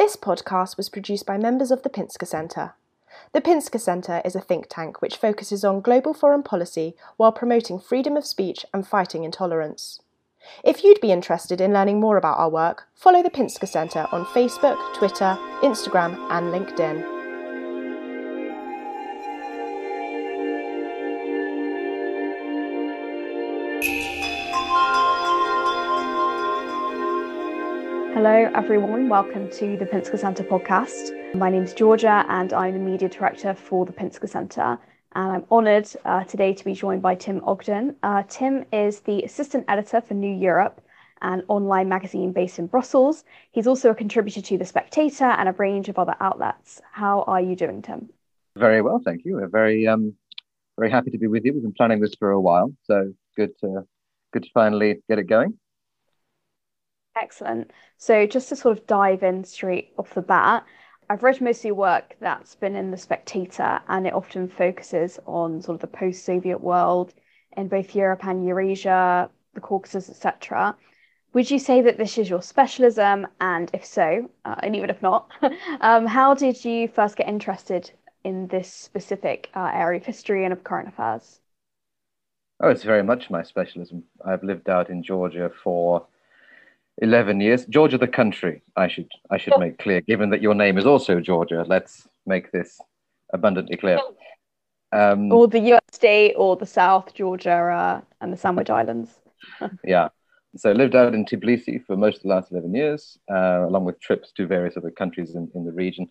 This podcast was produced by members of the Pinsker Centre. The Pinsker Centre is a think tank which focuses on global foreign policy while promoting freedom of speech and fighting intolerance. If you'd be interested in learning more about our work, follow the Pinsker Centre on Facebook, Twitter, Instagram, and LinkedIn. Hello, everyone. Welcome to the Pinsker Centre podcast. My name is Georgia, and I'm the media director for the Pinsker Centre. And I'm honoured uh, today to be joined by Tim Ogden. Uh, Tim is the assistant editor for New Europe, an online magazine based in Brussels. He's also a contributor to The Spectator and a range of other outlets. How are you doing, Tim? Very well, thank you. We're very, um, very happy to be with you. We've been planning this for a while, so good to good to finally get it going. Excellent. So, just to sort of dive in straight off the bat, I've read most of your work that's been in The Spectator, and it often focuses on sort of the post Soviet world in both Europe and Eurasia, the Caucasus, etc. Would you say that this is your specialism? And if so, uh, and even if not, um, how did you first get interested in this specific uh, area of history and of current affairs? Oh, it's very much my specialism. I've lived out in Georgia for 11 years. Georgia, the country, I should I should make clear, given that your name is also Georgia. Let's make this abundantly clear. Um, or the US state or the South, Georgia, uh, and the Sandwich Islands. yeah. So lived out in Tbilisi for most of the last 11 years, uh, along with trips to various other countries in, in the region,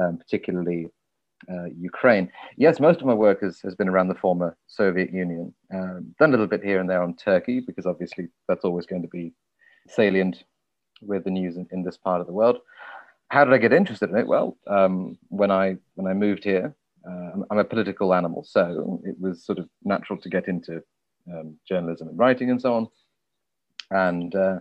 um, particularly uh, Ukraine. Yes, most of my work has, has been around the former Soviet Union. Um, done a little bit here and there on Turkey, because obviously that's always going to be salient with the news in, in, this part of the world. How did I get interested in it? Well, um, when I when I moved here, uh, I'm a political animal, so it was sort of natural to get into um, journalism and writing and so on. And uh,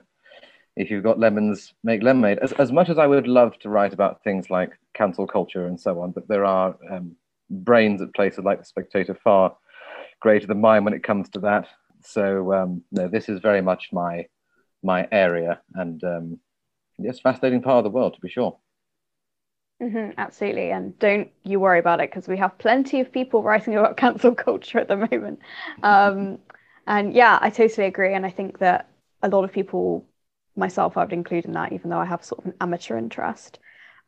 if you've got lemons, make lemonade. As, as much as I would love to write about things like cancel culture and so on, but there are um, brains at places like the Spectator far greater than mine when it comes to that. So um, no, this is very much my my area and um, yes, fascinating part of the world to be sure. Mm-hmm, absolutely, and don't you worry about it because we have plenty of people writing about cancel culture at the moment. Um, and yeah, I totally agree, and I think that a lot of people, myself, I would include in that, even though I have sort of an amateur interest,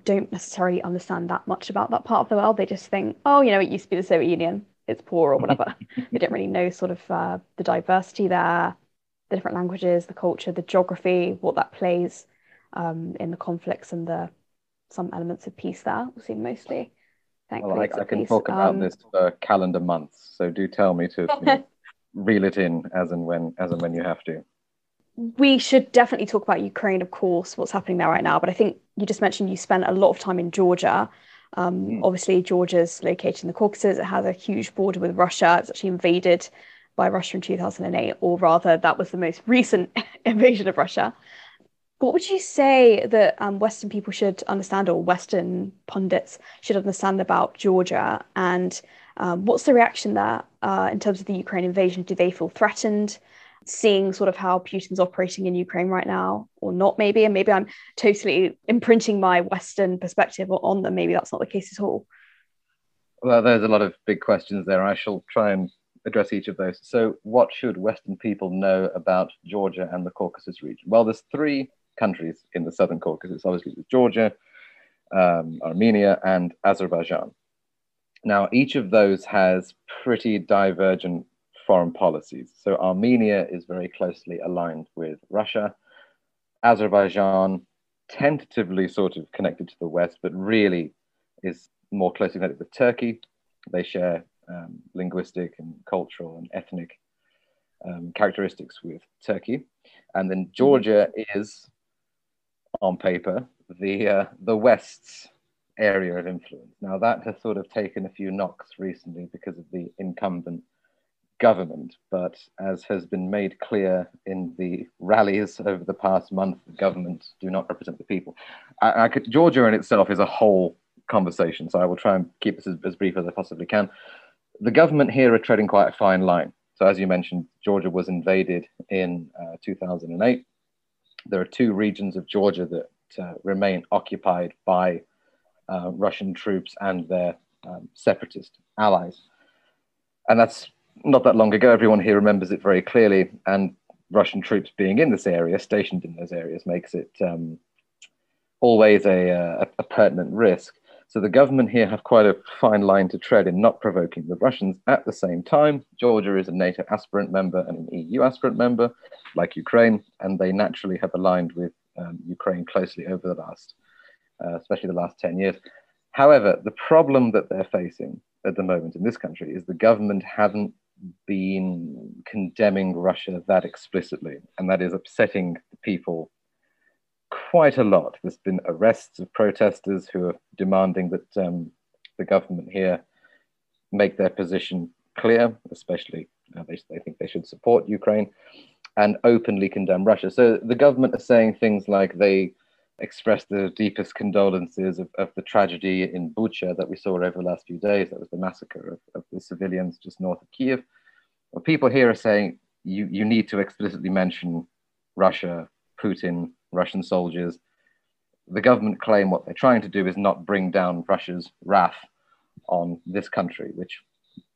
don't necessarily understand that much about that part of the world. They just think, oh, you know, it used to be the Soviet Union, it's poor or whatever. they don't really know sort of uh, the diversity there, the different languages, the culture, the geography, what that plays um, in the conflicts and the some elements of peace there. We'll see mostly. Well, I, I can peace. talk about um, this for calendar months, so do tell me to you know, reel it in as and when as and when you have to. We should definitely talk about Ukraine, of course, what's happening there right now. But I think you just mentioned you spent a lot of time in Georgia. Um, mm. Obviously, Georgia's located in the Caucasus. It has a huge border with Russia. It's actually invaded by Russia in 2008, or rather, that was the most recent invasion of Russia. What would you say that um, Western people should understand, or Western pundits should understand about Georgia? And um, what's the reaction there uh, in terms of the Ukraine invasion? Do they feel threatened? Seeing sort of how Putin's operating in Ukraine right now, or not, maybe, and maybe I'm totally imprinting my Western perspective on them. Maybe that's not the case at all. Well, there's a lot of big questions there. I shall try and address each of those. So, what should Western people know about Georgia and the Caucasus region? Well, there's three countries in the southern Caucasus. Obviously, there's Georgia, um, Armenia, and Azerbaijan. Now, each of those has pretty divergent foreign policies. So, Armenia is very closely aligned with Russia. Azerbaijan, tentatively sort of connected to the West, but really is more closely connected with Turkey. They share um, linguistic and cultural and ethnic um, characteristics with Turkey. And then Georgia is, on paper, the, uh, the West's area of influence. Now, that has sort of taken a few knocks recently because of the incumbent government, but as has been made clear in the rallies over the past month, the government do not represent the people. I, I could, Georgia in itself is a whole conversation, so I will try and keep this as, as brief as I possibly can the government here are treading quite a fine line. So, as you mentioned, Georgia was invaded in uh, 2008. There are two regions of Georgia that uh, remain occupied by uh, Russian troops and their um, separatist allies. And that's not that long ago. Everyone here remembers it very clearly. And Russian troops being in this area, stationed in those areas, makes it um, always a, a, a pertinent risk. So the government here have quite a fine line to tread in not provoking the Russians. At the same time, Georgia is a NATO aspirant member and an EU aspirant member, like Ukraine, and they naturally have aligned with um, Ukraine closely over the last, uh, especially the last 10 years. However, the problem that they're facing at the moment in this country is the government haven't been condemning Russia that explicitly, and that is upsetting the people quite a lot. There's been arrests of protesters who are demanding that um, the government here make their position clear, especially uh, they, they think they should support Ukraine and openly condemn Russia. So the government are saying things like they express the deepest condolences of, of the tragedy in Bucha that we saw over the last few days. That was the massacre of, of the civilians just north of Kiev. Well, people here are saying you, you need to explicitly mention Russia, Putin, Russian soldiers. The government claim what they're trying to do is not bring down Russia's wrath on this country, which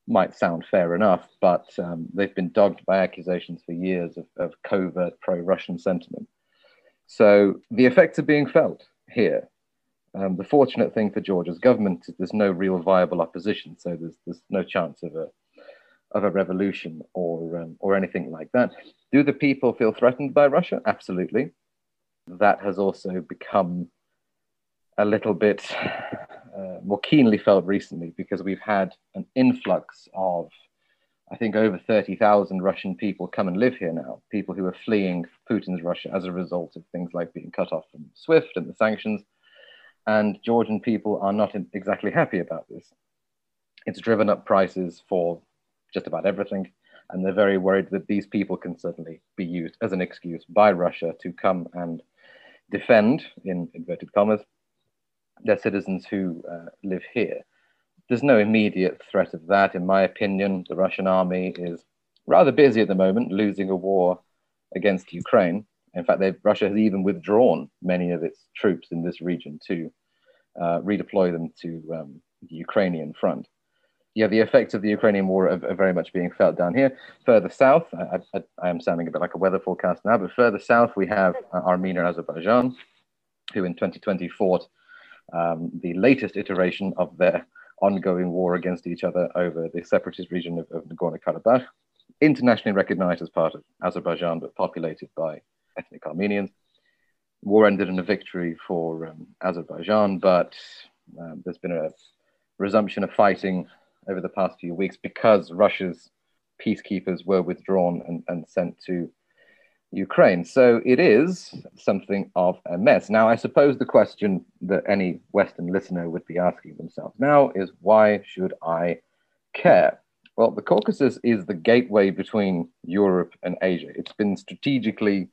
might sound fair enough, but um, they've been dogged by accusations for years of, of covert pro Russian sentiment. So the effects are being felt here. Um, the fortunate thing for Georgia's government is there's no real viable opposition, so there's, there's no chance of a, of a revolution or, um, or anything like that. Do the people feel threatened by Russia? Absolutely that has also become a little bit uh, more keenly felt recently because we've had an influx of, I think, over 30,000 Russian people come and live here now, people who are fleeing Putin's Russia as a result of things like being cut off from SWIFT and the sanctions. And Georgian people are not exactly happy about this. It's driven up prices for just about everything. And they're very worried that these people can certainly be used as an excuse by Russia to come and defend, in inverted commas, their citizens who uh, live here. There's no immediate threat of that, in my opinion. The Russian army is rather busy at the moment, losing a war against Ukraine. In fact, Russia has even withdrawn many of its troops in this region to uh, redeploy them to um, the Ukrainian front yeah, the effects of the Ukrainian war are, are, very much being felt down here. Further south, I, I, I, am sounding a bit like a weather forecast now, but further south we have uh, Armenia and Azerbaijan, who in 2020 fought um, the latest iteration of their ongoing war against each other over the separatist region of, of Nagorno-Karabakh, internationally recognized as part of Azerbaijan, but populated by ethnic Armenians. War ended in a victory for um, Azerbaijan, but um, there's been a resumption of fighting over the past few weeks because Russia's peacekeepers were withdrawn and, and sent to Ukraine. So it is something of a mess. Now, I suppose the question that any Western listener would be asking themselves now is why should I care? Well, the Caucasus is the gateway between Europe and Asia. It's been strategically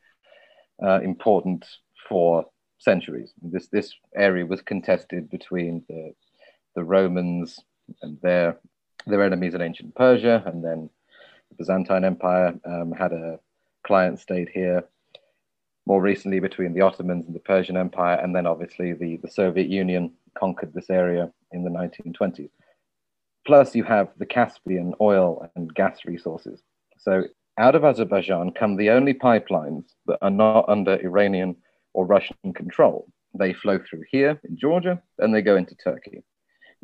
uh, important for centuries. This, this area was contested between the, the Romans, and their their enemies in ancient Persia, and then the Byzantine Empire um, had a client state here. More recently, between the Ottomans and the Persian Empire, and then obviously the, the Soviet Union conquered this area in the 1920s. Plus, you have the Caspian oil and gas resources. So, out of Azerbaijan come the only pipelines that are not under Iranian or Russian control. They flow through here in Georgia, and they go into Turkey.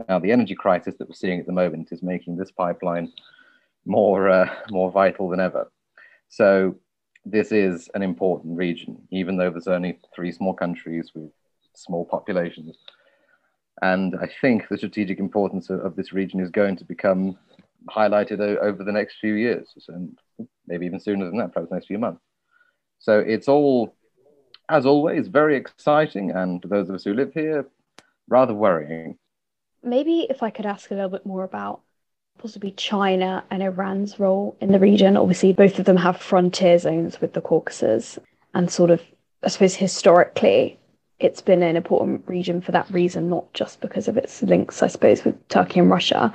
Now, the energy crisis that we're seeing at the moment is making this pipeline more, uh, more vital than ever. So, this is an important region, even though there's only three small countries with small populations. And I think the strategic importance of, of this region is going to become highlighted over the next few years, and maybe even sooner than that, perhaps the next few months. So it's all, as always, very exciting, and for those of us who live here, rather worrying maybe if I could ask a little bit more about possibly China and Iran's role in the region. Obviously, both of them have frontier zones with the Caucasus, and sort of, I suppose, historically, it's been an important region for that reason, not just because of its links, I suppose, with Turkey and Russia.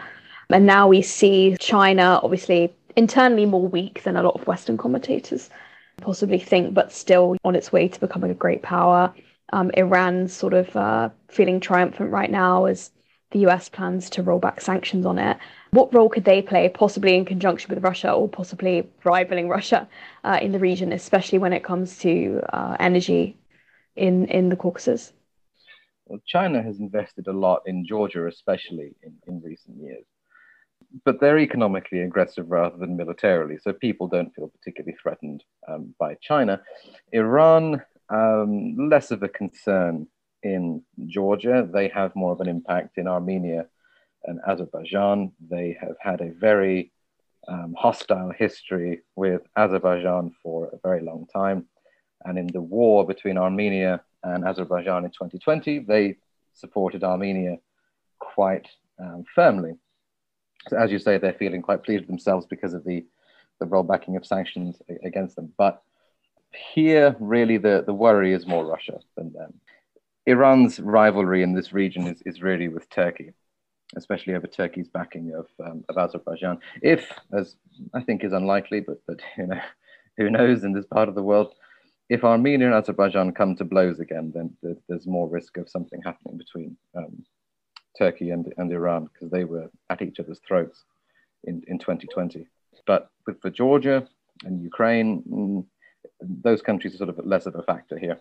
And now we see China, obviously, internally more weak than a lot of Western commentators possibly think, but still on its way to becoming a great power. Um, Iran's sort of uh, feeling triumphant right now as the US plans to roll back sanctions on it. What role could they play, possibly in conjunction with Russia or possibly rivaling Russia uh, in the region, especially when it comes to uh, energy in, in the Caucasus? Well, China has invested a lot in Georgia, especially in, in recent years. But they're economically aggressive rather than militarily, so people don't feel particularly threatened um, by China. Iran, um, less of a concern in Georgia. They have more of an impact in Armenia and Azerbaijan. They have had a very um, hostile history with Azerbaijan for a very long time. And in the war between Armenia and Azerbaijan in 2020, they supported Armenia quite um, firmly. So, as you say, they're feeling quite pleased with themselves because of the, the rollbacking of sanctions against them. But here, really, the, the worry is more Russia than them. Iran's rivalry in this region is, is really with Turkey, especially over Turkey's backing of, um, of Azerbaijan. If, as I think is unlikely, but, but you know, who knows in this part of the world, if Armenia and Azerbaijan come to blows again, then there's more risk of something happening between um, Turkey and, and Iran because they were at each other's throats in, in 2020. But for Georgia and Ukraine, mm, those countries are sort of less of a factor here.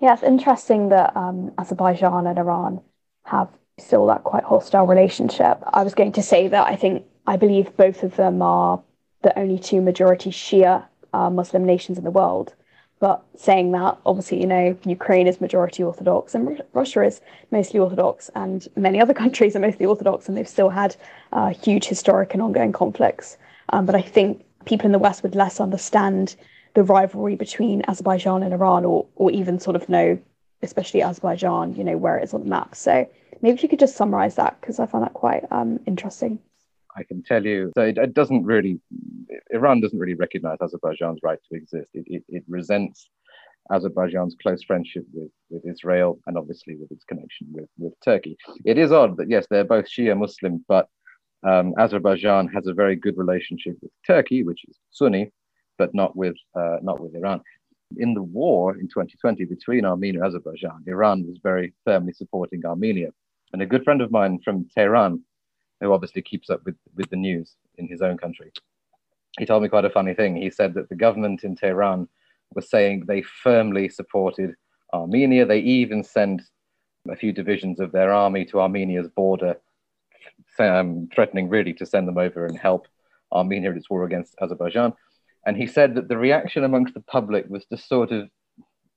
Yeah, it's interesting that um, Azerbaijan and Iran have still that quite hostile relationship. I was going to say that I think I believe both of them are the only two majority Shia uh, Muslim nations in the world. But saying that, obviously, you know, Ukraine is majority Orthodox and Russia is mostly Orthodox, and many other countries are mostly Orthodox, and they've still had uh, huge historic and ongoing conflicts. Um, but I think people in the West would less understand the rivalry between Azerbaijan and Iran, or or even sort of know, especially Azerbaijan, you know, where it is on the map. So maybe if you could just summarize that, because I found that quite um, interesting. I can tell you, so it, it, doesn't really, Iran doesn't really recognize Azerbaijan's right to exist. It, it, it resents Azerbaijan's close friendship with, with Israel and obviously with its connection with, with Turkey. It is odd that, yes, they're both Shia Muslim, but um, Azerbaijan has a very good relationship with Turkey, which is Sunni, but not with uh, not with Iran. In the war in 2020 between Armenia and Azerbaijan, Iran was very firmly supporting Armenia. And a good friend of mine from Tehran, who obviously keeps up with, with the news in his own country, he told me quite a funny thing. He said that the government in Tehran was saying they firmly supported Armenia. They even sent a few divisions of their army to Armenia's border, um, threatening really to send them over and help Armenia in its war against Azerbaijan. And he said that the reaction amongst the public was just sort of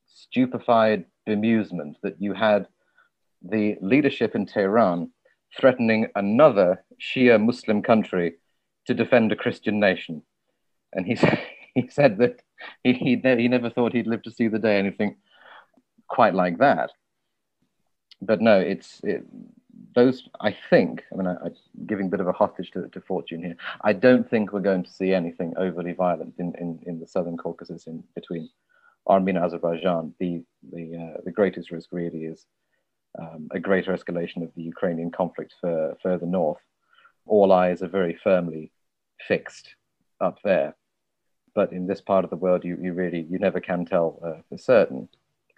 stupefied bemusement that you had the leadership in Tehran threatening another Shia Muslim country to defend a Christian nation. And he, he said that he, he, he never thought he'd live to see the day anything quite like that. But no, it's it, those, I think, I mean, I, am giving a bit of a hostage to, to, fortune here. I don't think we're going to see anything overly violent in, in, in the southern Caucasus in between Armenia and Azerbaijan. The, the, uh, the greatest risk really is um, a greater escalation of the Ukrainian conflict for, further north. All eyes are very firmly fixed up there. But in this part of the world, you, you really, you never can tell uh, for certain.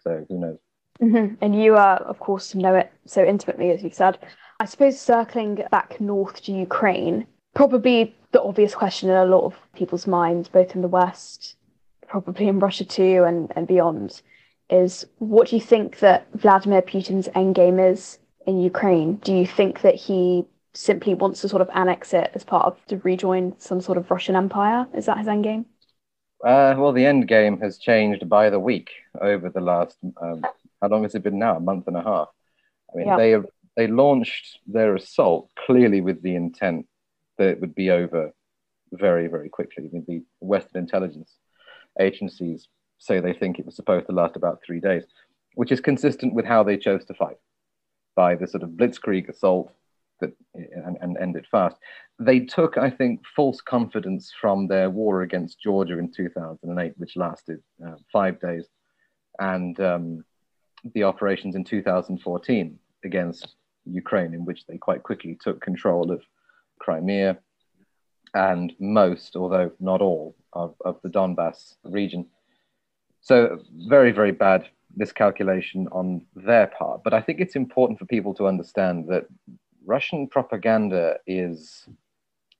So who knows? Mm-hmm. And you, uh, of course, know it so intimately, as you said. I suppose circling back north to Ukraine, probably the obvious question in a lot of people's minds, both in the West, probably in Russia too, and, and beyond, is what do you think that Vladimir Putin's endgame is in Ukraine? Do you think that he simply wants to sort of annex it as part of to rejoin some sort of Russian empire? Is that his endgame? Uh, well, the end game has changed by the week over the last um, how long has it been now? A month and a half. I mean, yeah. they they launched their assault clearly with the intent that it would be over very, very quickly. I mean, the Western intelligence agencies say they think it was supposed to last about three days, which is consistent with how they chose to fight by the sort of blitzkrieg assault that and, and end it fast. They took, I think, false confidence from their war against Georgia in 2008, which lasted uh, five days, and um, the operations in 2014 against Ukraine, in which they quite quickly took control of Crimea and most, although not all, of, of the Donbass region. So, very, very bad miscalculation on their part. But I think it's important for people to understand that Russian propaganda is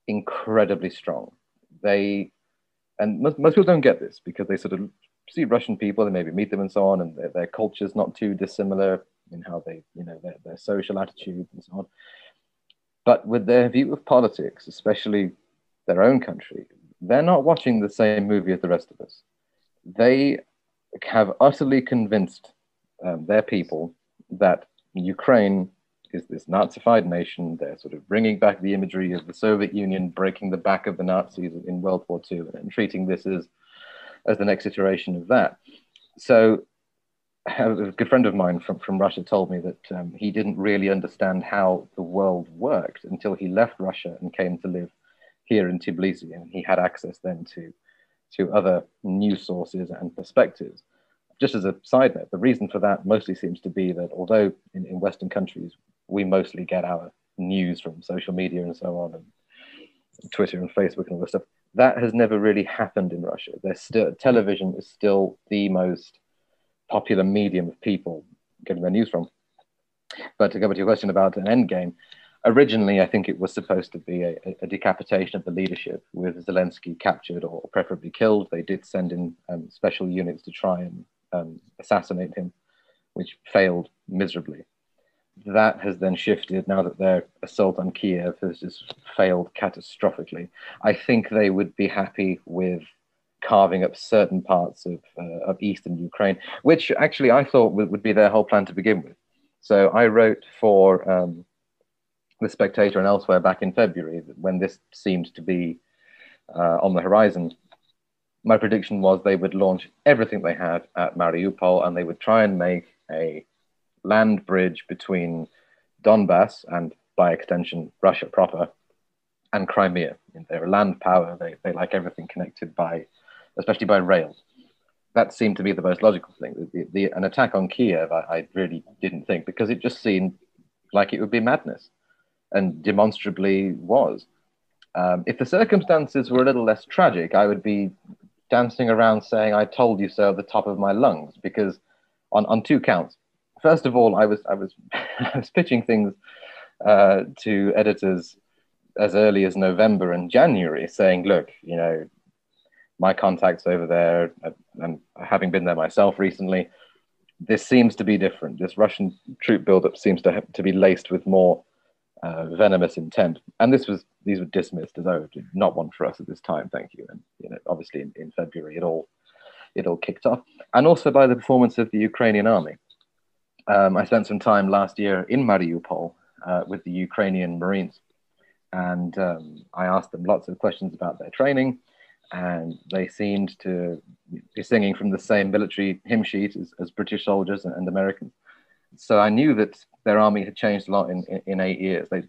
incredibly strong. They, and most, most people don't get this because they sort of see Russian people, they maybe meet them and so on, and their, their culture's not too dissimilar in how they, you know, their, their social attitudes and so on. But with their view of politics, especially their own country, they're not watching the same movie as the rest of us. They have utterly convinced um, their people that Ukraine is this Nazified nation. They're sort of bringing back the imagery of the Soviet Union breaking the back of the Nazis in World War II and treating this as, as the next iteration of that. So, a good friend of mine from, from Russia told me that um, he didn't really understand how the world worked until he left Russia and came to live here in Tbilisi. And he had access then to to other news sources and perspectives. Just as a side note, the reason for that mostly seems to be that although in, in Western countries we mostly get our news from social media and so on, and Twitter and Facebook and all this stuff, that has never really happened in Russia. Still television is still the most popular medium of people getting their news from. But to go back to your question about an end game, originally, I think it was supposed to be a, a, decapitation of the leadership with Zelensky captured or preferably killed. They did send in um, special units to try and um, assassinate him, which failed miserably. That has then shifted now that their assault on Kiev has just failed catastrophically. I think they would be happy with carving up certain parts of, uh, of eastern Ukraine, which actually I thought would, be their whole plan to begin with. So I wrote for um, the Spectator and elsewhere back in February, when this seemed to be uh, on the horizon, my prediction was they would launch everything they had at Mariupol and they would try and make a land bridge between Donbass and, by extension, Russia proper and Crimea. they're a land power, they, they like everything connected by, especially by rail. That seemed to be the most logical thing. The, the, an attack on Kiev, I, I really didn't think because it just seemed like it would be madness and demonstrably was. Um, if the circumstances were a little less tragic, I would be dancing around saying, I told you so at the top of my lungs, because on, on two counts. First of all, I was, I was, I was pitching things uh, to editors as early as November and January, saying, look, you know, my contacts over there, uh, and having been there myself recently, this seems to be different. This Russian troop buildup seems to, have, to be laced with more uh, venomous intent. And this was these were dismissed as oh, not one for us at this time, thank you. And you know, obviously in, in February it all it all kicked off, and also by the performance of the Ukrainian army. Um, I spent some time last year in Mariupol uh, with the Ukrainian Marines, and um, I asked them lots of questions about their training, and they seemed to be singing from the same military hymn sheet as, as British soldiers and, and Americans. So I knew that their army had changed a lot in, in, in, eight years. They,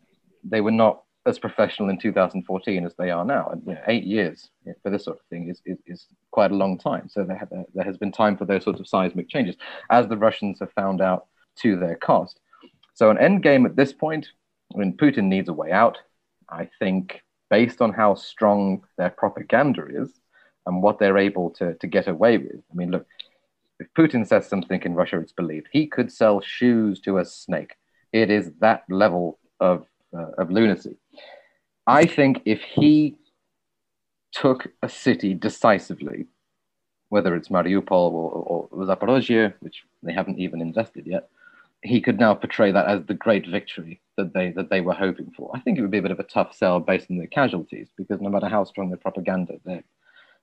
they were not as professional in 2014 as they are now. And you know, eight years for this sort of thing is, is, is quite a long time. So there, there has been time for those sorts of seismic changes, as the Russians have found out to their cost. So an end game at this point, when Putin needs a way out, I think based on how strong their propaganda is and what they're able to, to get away with. I mean, look, if Putin says something in Russia, it's believed. He could sell shoes to a snake. It is that level of, uh, of lunacy. I think if he took a city decisively, whether it's Mariupol or, or Zaporozhye, which they haven't even invested yet, he could now portray that as the great victory that they that they were hoping for. I think it would be a bit of a tough sell based on the casualties, because no matter how strong the propaganda, there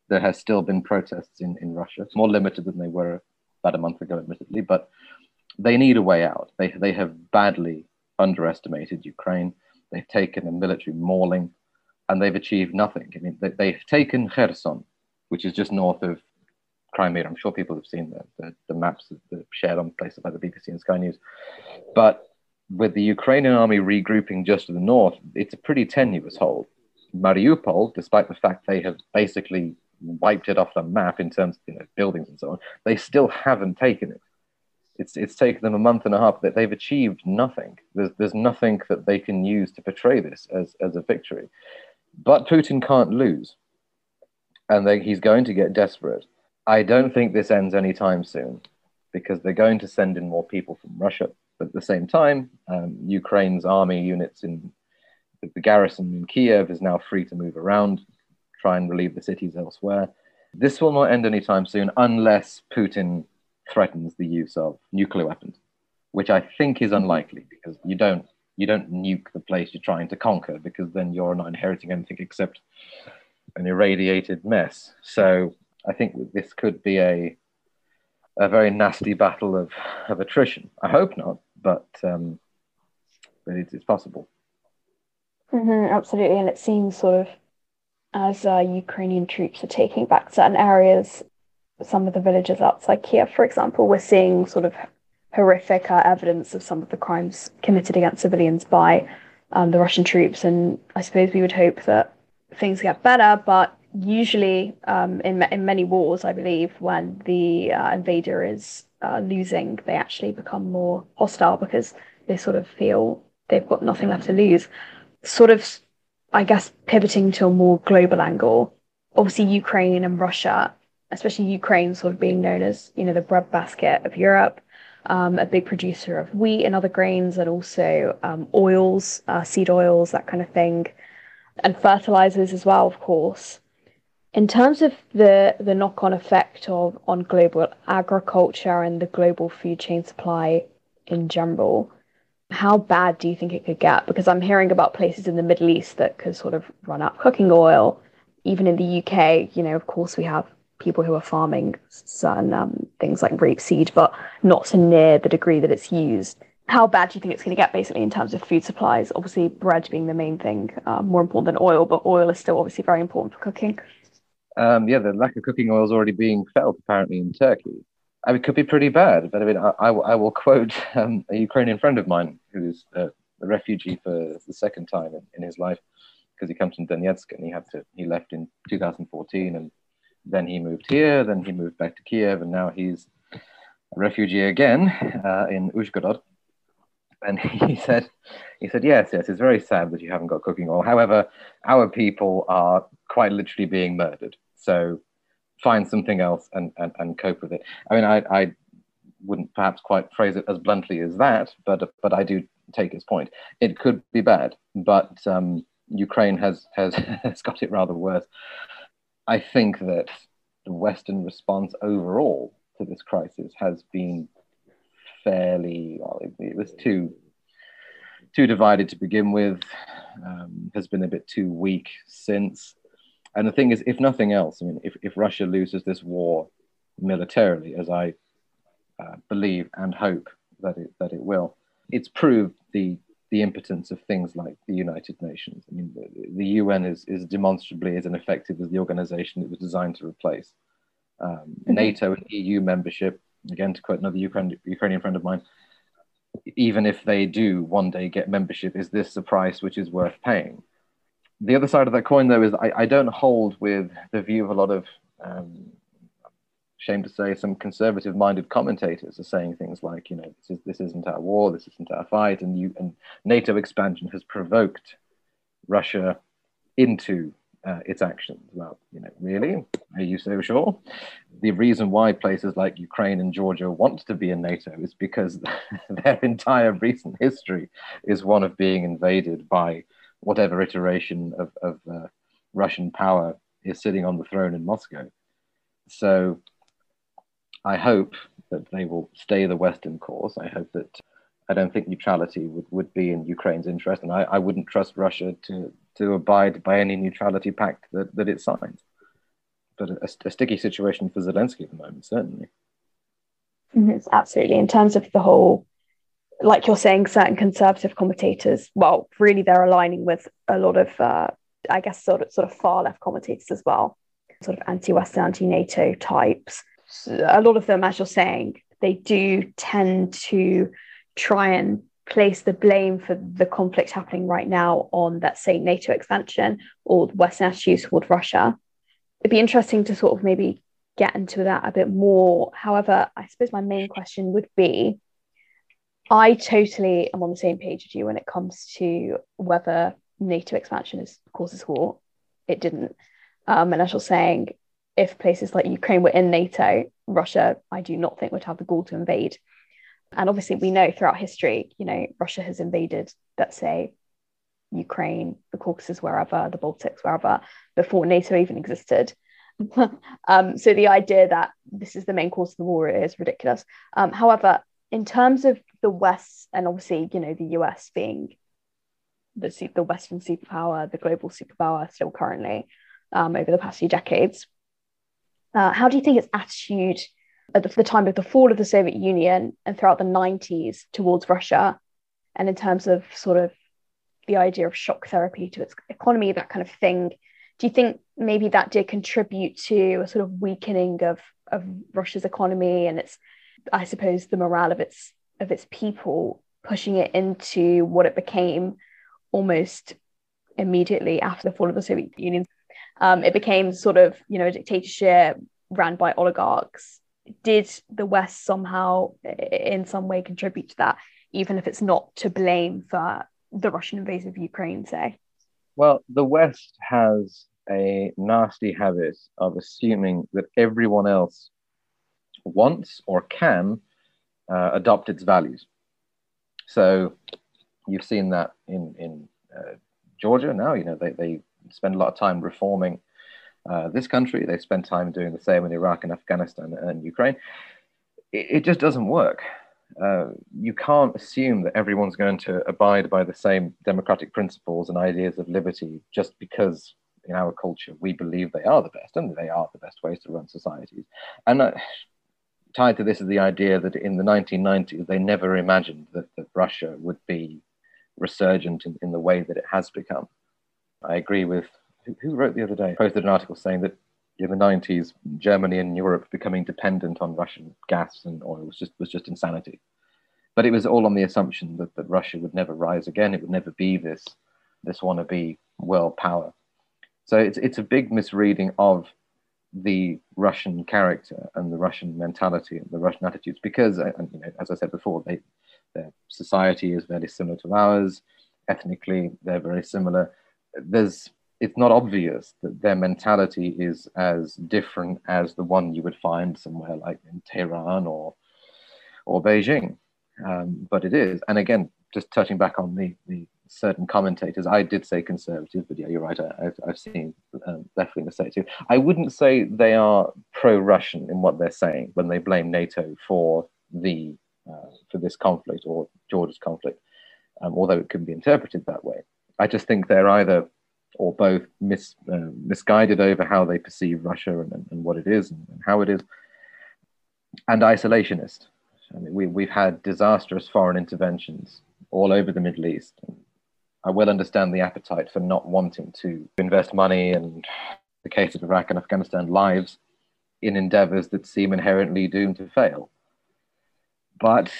there has still been protests in, in Russia, It's more limited than they were about a month ago, admittedly, but they need a way out. They, they have badly underestimated Ukraine. They've taken a military mauling and they've achieved nothing. I mean, they, they've taken Kherson, which is just north of I'm sure people have seen the, the, the maps that shared on places by the BBC and Sky News. But with the Ukrainian army regrouping just to the north, it's a pretty tenuous hold. Mariupol, despite the fact they have basically wiped it off the map in terms of you know, buildings and so on, they still haven't taken it. It's, it's taken them a month and a half that they've achieved nothing. There's, there's nothing that they can use to portray this as, as a victory. But Putin can't lose. And they, he's going to get desperate. I don't think this ends anytime soon because they're going to send in more people from Russia. But at the same time, um, Ukraine's army units in the garrison in Kiev is now free to move around, try and relieve the cities elsewhere. This will not end anytime soon unless Putin threatens the use of nuclear weapons, which I think is unlikely because you don't you don't nuke the place you're trying to conquer because then you're not inheriting anything except an irradiated mess. So I think this could be a a very nasty battle of, of attrition. I hope not, but um, but it's, it's possible. Mm-hmm, absolutely, and it seems sort of as uh, Ukrainian troops are taking back certain areas, some of the villages outside Kiev, for example, we're seeing sort of horrific uh, evidence of some of the crimes committed against civilians by um, the Russian troops. And I suppose we would hope that things get better, but usually um, in, in many wars, I believe, when the uh, invader is uh, losing, they actually become more hostile because they sort of feel they've got nothing left to lose. Sort of, I guess, pivoting to a more global angle. Obviously, Ukraine and Russia, especially Ukraine, sort of being known as you know the breadbasket of Europe, um, a big producer of wheat and other grains, and also um, oils, uh, seed oils, that kind of thing, and fertilizers as well, of course. In terms of the, the knock on effect of on global agriculture and the global food chain supply in general, how bad do you think it could get? Because I'm hearing about places in the Middle East that could sort of run out cooking oil. Even in the UK, you know, of course, we have people who are farming certain um, things like rapeseed, but not to near the degree that it's used. How bad do you think it's going to get, basically, in terms of food supplies? Obviously, bread being the main thing, uh, more important than oil, but oil is still obviously very important for cooking. Um, yeah, the lack of cooking oil is already being felt apparently in Turkey. I mean, it could be pretty bad, but I mean, I, I, I will quote um, a Ukrainian friend of mine who's a, a refugee for the second time in, in his life because he comes from Donetsk and he had to he left in 2014 and then he moved here, then he moved back to Kiev, and now he's a refugee again uh, in Uzhgorod. And he said, he said, yes, yes, it's very sad that you haven't got cooking oil. However, our people are quite literally being murdered. So find something else and, and, and cope with it. I mean, I, I wouldn't perhaps quite phrase it as bluntly as that, but but I do take his point. It could be bad, but um, Ukraine has, has has got it rather worse. I think that the Western response overall to this crisis has been fairly well. It, it was too too divided to begin with. Um, has been a bit too weak since. And the thing is, if nothing else, I mean, if, if Russia loses this war militarily, as I uh, believe and hope that it, that it will, it's proved the, the impotence of things like the United Nations. I mean, the, the UN is, is demonstrably as ineffective as the organization it was designed to replace. Um, mm-hmm. NATO and EU membership, again, to quote another Ukraine, Ukrainian friend of mine, even if they do one day get membership, is this the price which is worth paying? The other side of that coin, though, is I, I don't hold with the view of a lot of, um, shame to say, some conservative-minded commentators are saying things like, you know, this, is, this isn't our war, this isn't our fight, and, you, and NATO expansion has provoked Russia into uh, its actions. Well, you know, really? Are you so sure? The reason why places like Ukraine and Georgia want to be in NATO is because their entire recent history is one of being invaded by whatever iteration of, of uh, Russian power is sitting on the throne in Moscow. So I hope that they will stay the Western course. I hope that I don't think neutrality would, would be in Ukraine's interest, and I, I wouldn't trust Russia to, to abide by any neutrality pact that, that it signs. But a, a sticky situation for Zelensky at the moment, certainly. Mm-hmm. It's absolutely. In terms of the whole like you're saying, certain conservative commentators, well, really they're aligning with a lot of, uh, I guess, sort of, sort of far left commentators as well, sort of anti-Western, anti-NATO types. A lot of them, as you're saying, they do tend to try and place the blame for the conflict happening right now on, let's say, NATO expansion or Western attitudes toward Russia. It'd be interesting to sort of maybe get into that a bit more. However, I suppose my main question would be I totally am on the same page as you when it comes to whether NATO expansion is causes war. It didn't. Um, and as you're saying, if places like Ukraine were in NATO, Russia, I do not think would have the gall to invade. And obviously, we know throughout history, you know, Russia has invaded, let's say, Ukraine, the Caucasus, wherever, the Baltics, wherever, before NATO even existed. um, so the idea that this is the main cause of the war is ridiculous. Um, however, in terms of the West, and obviously, you know, the US being the, the Western superpower, the global superpower still currently um, over the past few decades, uh, how do you think its attitude at the, the time of the fall of the Soviet Union and throughout the 90s towards Russia, and in terms of sort of the idea of shock therapy to its economy, that kind of thing, do you think maybe that did contribute to a sort of weakening of, of Russia's economy and its, I suppose, the morale of its of its people, pushing it into what it became almost immediately after the fall of the Soviet Union? Um, it became sort of, you know, a dictatorship ran by oligarchs. Did the West somehow, in some way, contribute to that, even if it's not to blame for the Russian invasion of Ukraine, say? Well, the West has a nasty habit of assuming that everyone else wants or can uh, adopt its values. So you've seen that in, in uh, Georgia now, you know, they, they spend a lot of time reforming uh, this country. They spend time doing the same in Iraq and Afghanistan and Ukraine. It, it just doesn't work. Uh, you can't assume that everyone's going to abide by the same democratic principles and ideas of liberty just because in our culture we believe they are the best and they are the best ways to run societies. And uh, tied to this is the idea that in the 1990s they never imagined that, that Russia would be resurgent in, in the way that it has become. I agree with who wrote the other day, posted an article saying that in the 90s, Germany and Europe becoming dependent on Russian gas and oil was just, was just insanity. But it was all on the assumption that, that Russia would never rise again. It would never be this, this wannabe world power. So it's, it's a big misreading of the Russian character and the Russian mentality and the Russian attitudes because, uh, you know, as I said before, they, their society is very similar to ours. Ethnically, they're very similar. There's it's not obvious that their mentality is as different as the one you would find somewhere like in Tehran or or Beijing, um, but it is. And again, just touching back on the the certain commentators, I did say conservative, but yeah, you're right. I, have I've seen um, definitely say too. I wouldn't say they are pro-Russian in what they're saying when they blame NATO for the uh, for this conflict or Georgia's conflict, um, although it can be interpreted that way. I just think they're either or both mis, uh, misguided over how they perceive Russia and, and what it is and, and, how it is, and isolationist. I mean, we, we've had disastrous foreign interventions all over the Middle East. I will understand the appetite for not wanting to invest money and the case of Iraq and Afghanistan lives in endeavors that seem inherently doomed to fail. But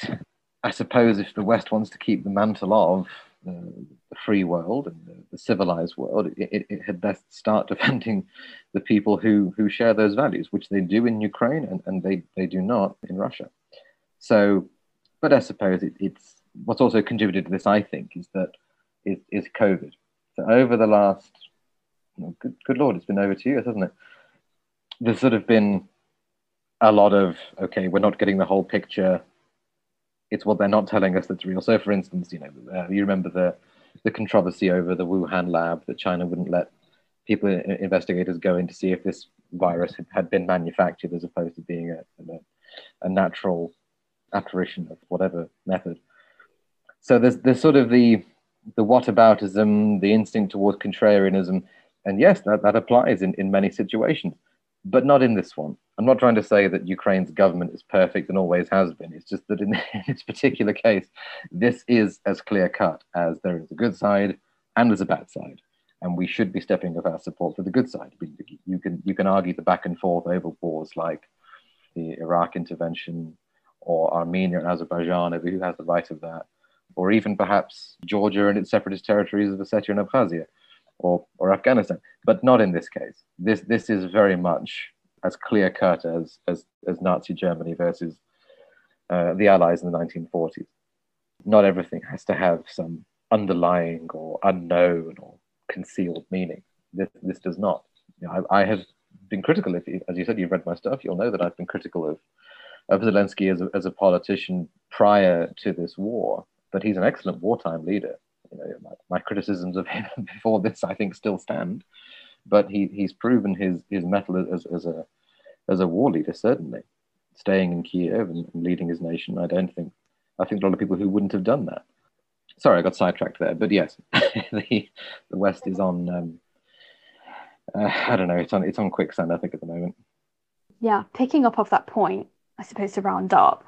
I suppose if the West wants to keep the mantle of the, the free world and the, the civilized world, it, it, it, had best start defending the people who, who share those values, which they do in Ukraine and, and they, they do not in Russia. So, but I suppose it, it's what's also contributed to this, I think, is that is, is COVID. So over the last, good, good Lord, it's been over two years, hasn't it? There's sort of been a lot of, okay, we're not getting the whole picture it's what they're not telling us that's real. So, for instance, you know, uh, you remember the the controversy over the Wuhan lab that China wouldn't let people, investigators, go in to see if this virus had, had been manufactured as opposed to being a, a, a natural apparition of whatever method. So there's there's sort of the the whataboutism, the instinct towards contrarianism, and yes, that, that applies in, in many situations, but not in this one. I'm not trying to say that Ukraine's government is perfect and always has been. It's just that in, in this particular case, this is as clear cut as there is a good side and there's a bad side. And we should be stepping up our support for the good side. You can, you can argue the back and forth over wars like the Iraq intervention or Armenia and Azerbaijan over who has the right of that, or even perhaps Georgia and its separatist territories of Ossetia and Abkhazia, or, or Afghanistan, but not in this case. This, this is very much as clear cut as, as, as Nazi Germany versus uh, the Allies in the 1940s. Not everything has to have some underlying or unknown or concealed meaning. This, this does not. You know, I, I have been critical. If you, as you said, you've read my stuff, you'll know that I've been critical of of Zelensky as a, as a politician prior to this war. But he's an excellent wartime leader. You know, my, my criticisms of him before this, I think, still stand. But he, he's proven his his mettle as, as a as a war leader, certainly, staying in Kiev and, and leading his nation. I don't think I think a lot of people who wouldn't have done that. Sorry, I got sidetracked there. But yes, the the West is on. Um, uh, I don't know. It's on it's on quicksand. I think at the moment. Yeah, picking up off that point, I suppose to round up,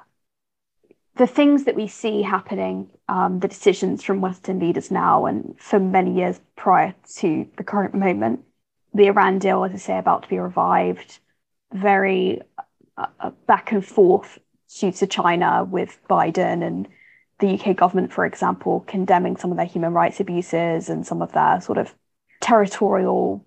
the things that we see happening, um, the decisions from Western leaders now and for many years prior to the current moment, the Iran deal, as I say, about to be revived, very uh, uh back and forth due to China with Biden and the UK government, for example, condemning some of their human rights abuses and some of their sort of territorial,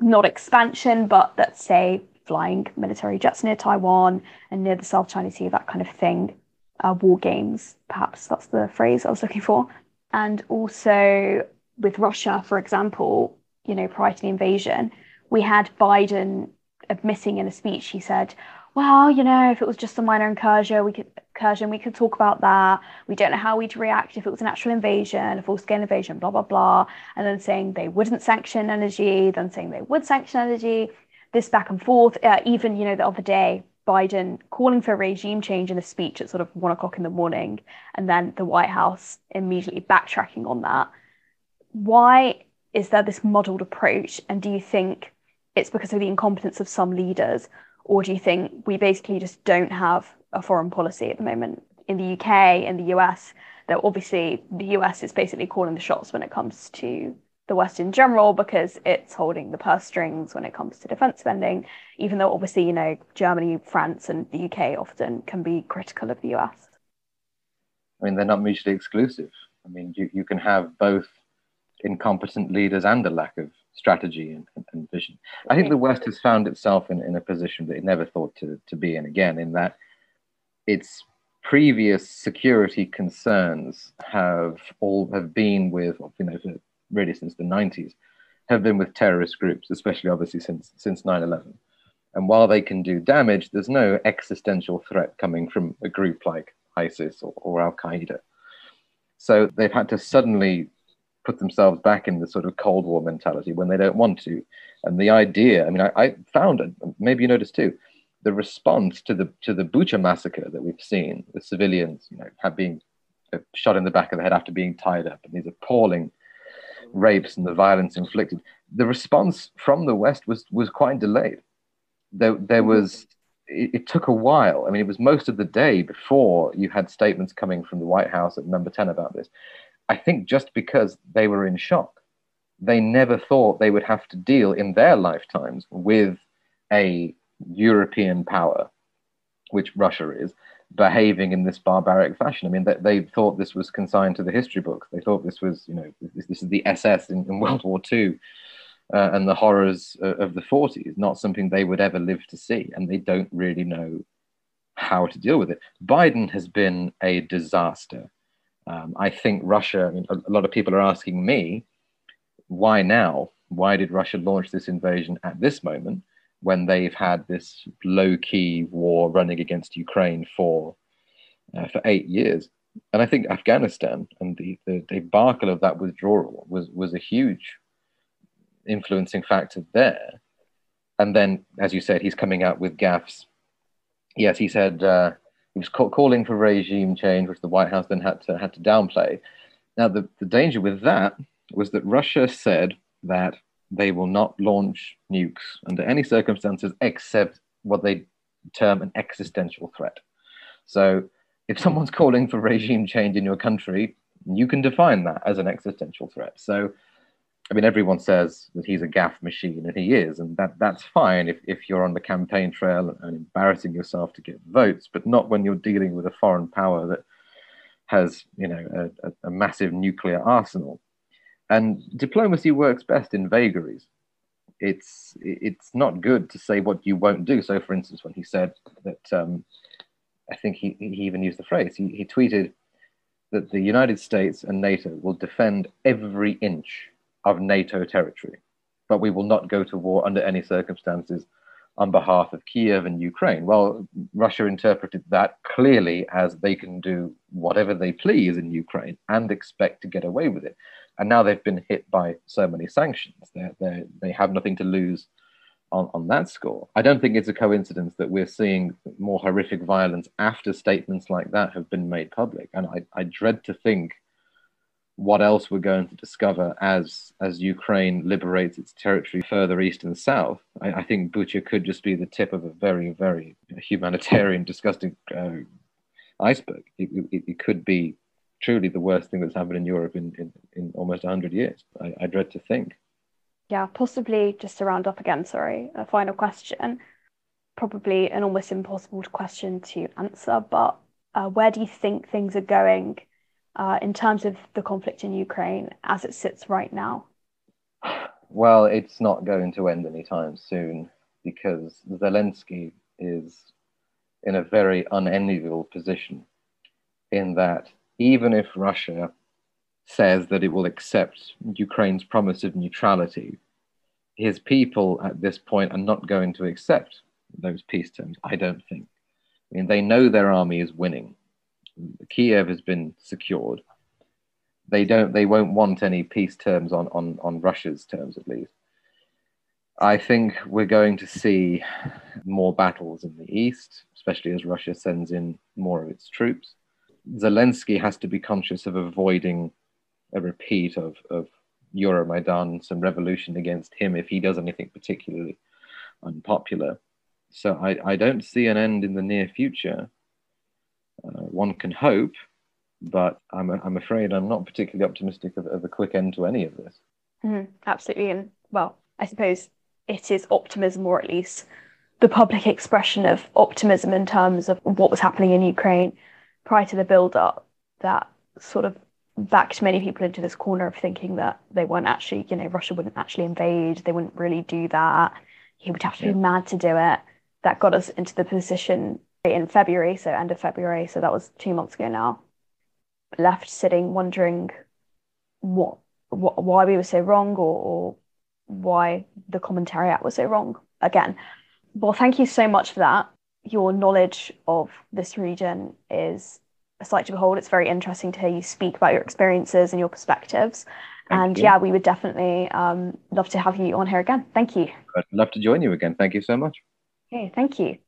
not expansion, but let's say flying military jets near Taiwan and near the South China Sea, that kind of thing. Uh, war games, perhaps that's the phrase I was looking for. And also with Russia, for example, you know, prior to the invasion, we had Biden admitting in a speech, he said, well, you know, if it was just a minor incursion, we could incursion, we could talk about that. We don't know how we'd react if it was an actual invasion, a full-scale invasion, blah blah blah. And then saying they wouldn't sanction energy, then saying they would sanction energy. This back and forth. Uh, even you know the other day, Biden calling for regime change in a speech at sort of one o'clock in the morning, and then the White House immediately backtracking on that. Why is there this muddled approach? And do you think it's because of the incompetence of some leaders? Or do you think we basically just don't have a foreign policy at the moment in the UK, in the US? That obviously the US is basically calling the shots when it comes to the West in general because it's holding the purse strings when it comes to defense spending, even though obviously, you know, Germany, France, and the UK often can be critical of the US. I mean, they're not mutually exclusive. I mean, you, you can have both incompetent leaders and a lack of strategy and, and, vision. I think the West has found itself in, in a position that it never thought to, to be in again, in that its previous security concerns have all have been with, you know, really since the 90s, have been with terrorist groups, especially obviously since since 9/11. And while they can do damage, there's no existential threat coming from a group like ISIS or, or Al Qaeda. So they've had to suddenly put themselves back in the sort of Cold War mentality when they don't want to. And the idea, I mean, I, I found, maybe you noticed too, the response to the to the Bucha massacre that we've seen, the civilians, you know, have been uh, shot in the back of the head after being tied up, and these appalling rapes and the violence inflicted. The response from the West was was quite delayed. There, there mm-hmm. was it, it, took a while. I mean, it was most of the day before you had statements coming from the White House at number 10 about this. I think just because they were in shock, they never thought they would have to deal in their lifetimes with a European power, which Russia is, behaving in this barbaric fashion. I mean, they, they thought this was consigned to the history books. They thought this was, you know, this, this is the SS in, in World War II uh, and the horrors of, the 40s, not something they would ever live to see. And they don't really know how to deal with it. Biden has been a disaster um, I think Russia, I mean, a, a lot of people are asking me, why now? Why did Russia launch this invasion at this moment when they've had this low key war running against Ukraine for, uh, for eight years? And I think Afghanistan and the, the debacle of that withdrawal was, was a huge influencing factor there. And then, as you said, he's coming out with gaffes. Yes, he said uh, he was calling for regime change, which the White House then had to had to downplay. Now, the, the danger with that was that Russia said that they will not launch nukes under any circumstances except what they term an existential threat. So, if someone's calling for regime change in your country, you can define that as an existential threat. So, I mean, everyone says that he's a gaffe machine, and he is, and that that's fine if, if you're on the campaign trail and embarrassing yourself to get votes, but not when you're dealing with a foreign power that has, you know, a, a, a massive nuclear arsenal. And diplomacy works best in vagaries. It's it's not good to say what you won't do. So, for instance, when he said that, um, I think he, he even used the phrase. He, he tweeted that the United States and NATO will defend every inch of NATO territory. But we will not go to war under any circumstances on behalf of Kiev and Ukraine. Well, Russia interpreted that clearly as they can do whatever they please in Ukraine and expect to get away with it. And now they've been hit by so many sanctions. They're, they're, they have nothing to lose on, on that score. I don't think it's a coincidence that we're seeing more horrific violence after statements like that have been made public. And I, I dread to think what else we're going to discover as as Ukraine liberates its territory further east and south. I, I think Bucha could just be the tip of a very, very humanitarian, disgusting uh, iceberg. It, it, it, could be truly the worst thing that's happened in Europe in, in, in almost 100 years. I, I dread to think. Yeah, possibly just to round up again, sorry, a final question. Probably an almost impossible question to answer, but uh, where do you think things are going uh, in terms of the conflict in Ukraine as it sits right now? Well, it's not going to end anytime soon because Zelensky is in a very unenviable position in that even if Russia says that it will accept Ukraine's promise of neutrality, his people at this point are not going to accept those peace terms, I don't think. I mean, they know their army is winning. Kiev has been secured. They don't. They won't want any peace terms on on on Russia's terms, at least. I think we're going to see more battles in the east, especially as Russia sends in more of its troops. Zelensky has to be conscious of avoiding a repeat of, of Euromaidan, some revolution against him if he does anything particularly unpopular. So I, I don't see an end in the near future. Uh, one can hope, but I'm, I'm afraid I'm not particularly optimistic of, of a quick end to any of this. Mm, absolutely. And well, I suppose it is optimism, or at least the public expression of optimism in terms of what was happening in Ukraine prior to the build up that sort of backed many people into this corner of thinking that they weren't actually, you know, Russia wouldn't actually invade, they wouldn't really do that. He would have to yeah. be mad to do it. That got us into the position in February, so end of February, so that was two months ago now. Left sitting wondering what, what why we were so wrong or, or why the commentary act was so wrong again. Well, thank you so much for that. Your knowledge of this region is a sight to behold. It's very interesting to hear you speak about your experiences and your perspectives. Thank and you. yeah, we would definitely um, love to have you on here again. Thank you. I'd love to join you again. Thank you so much. Okay, thank you.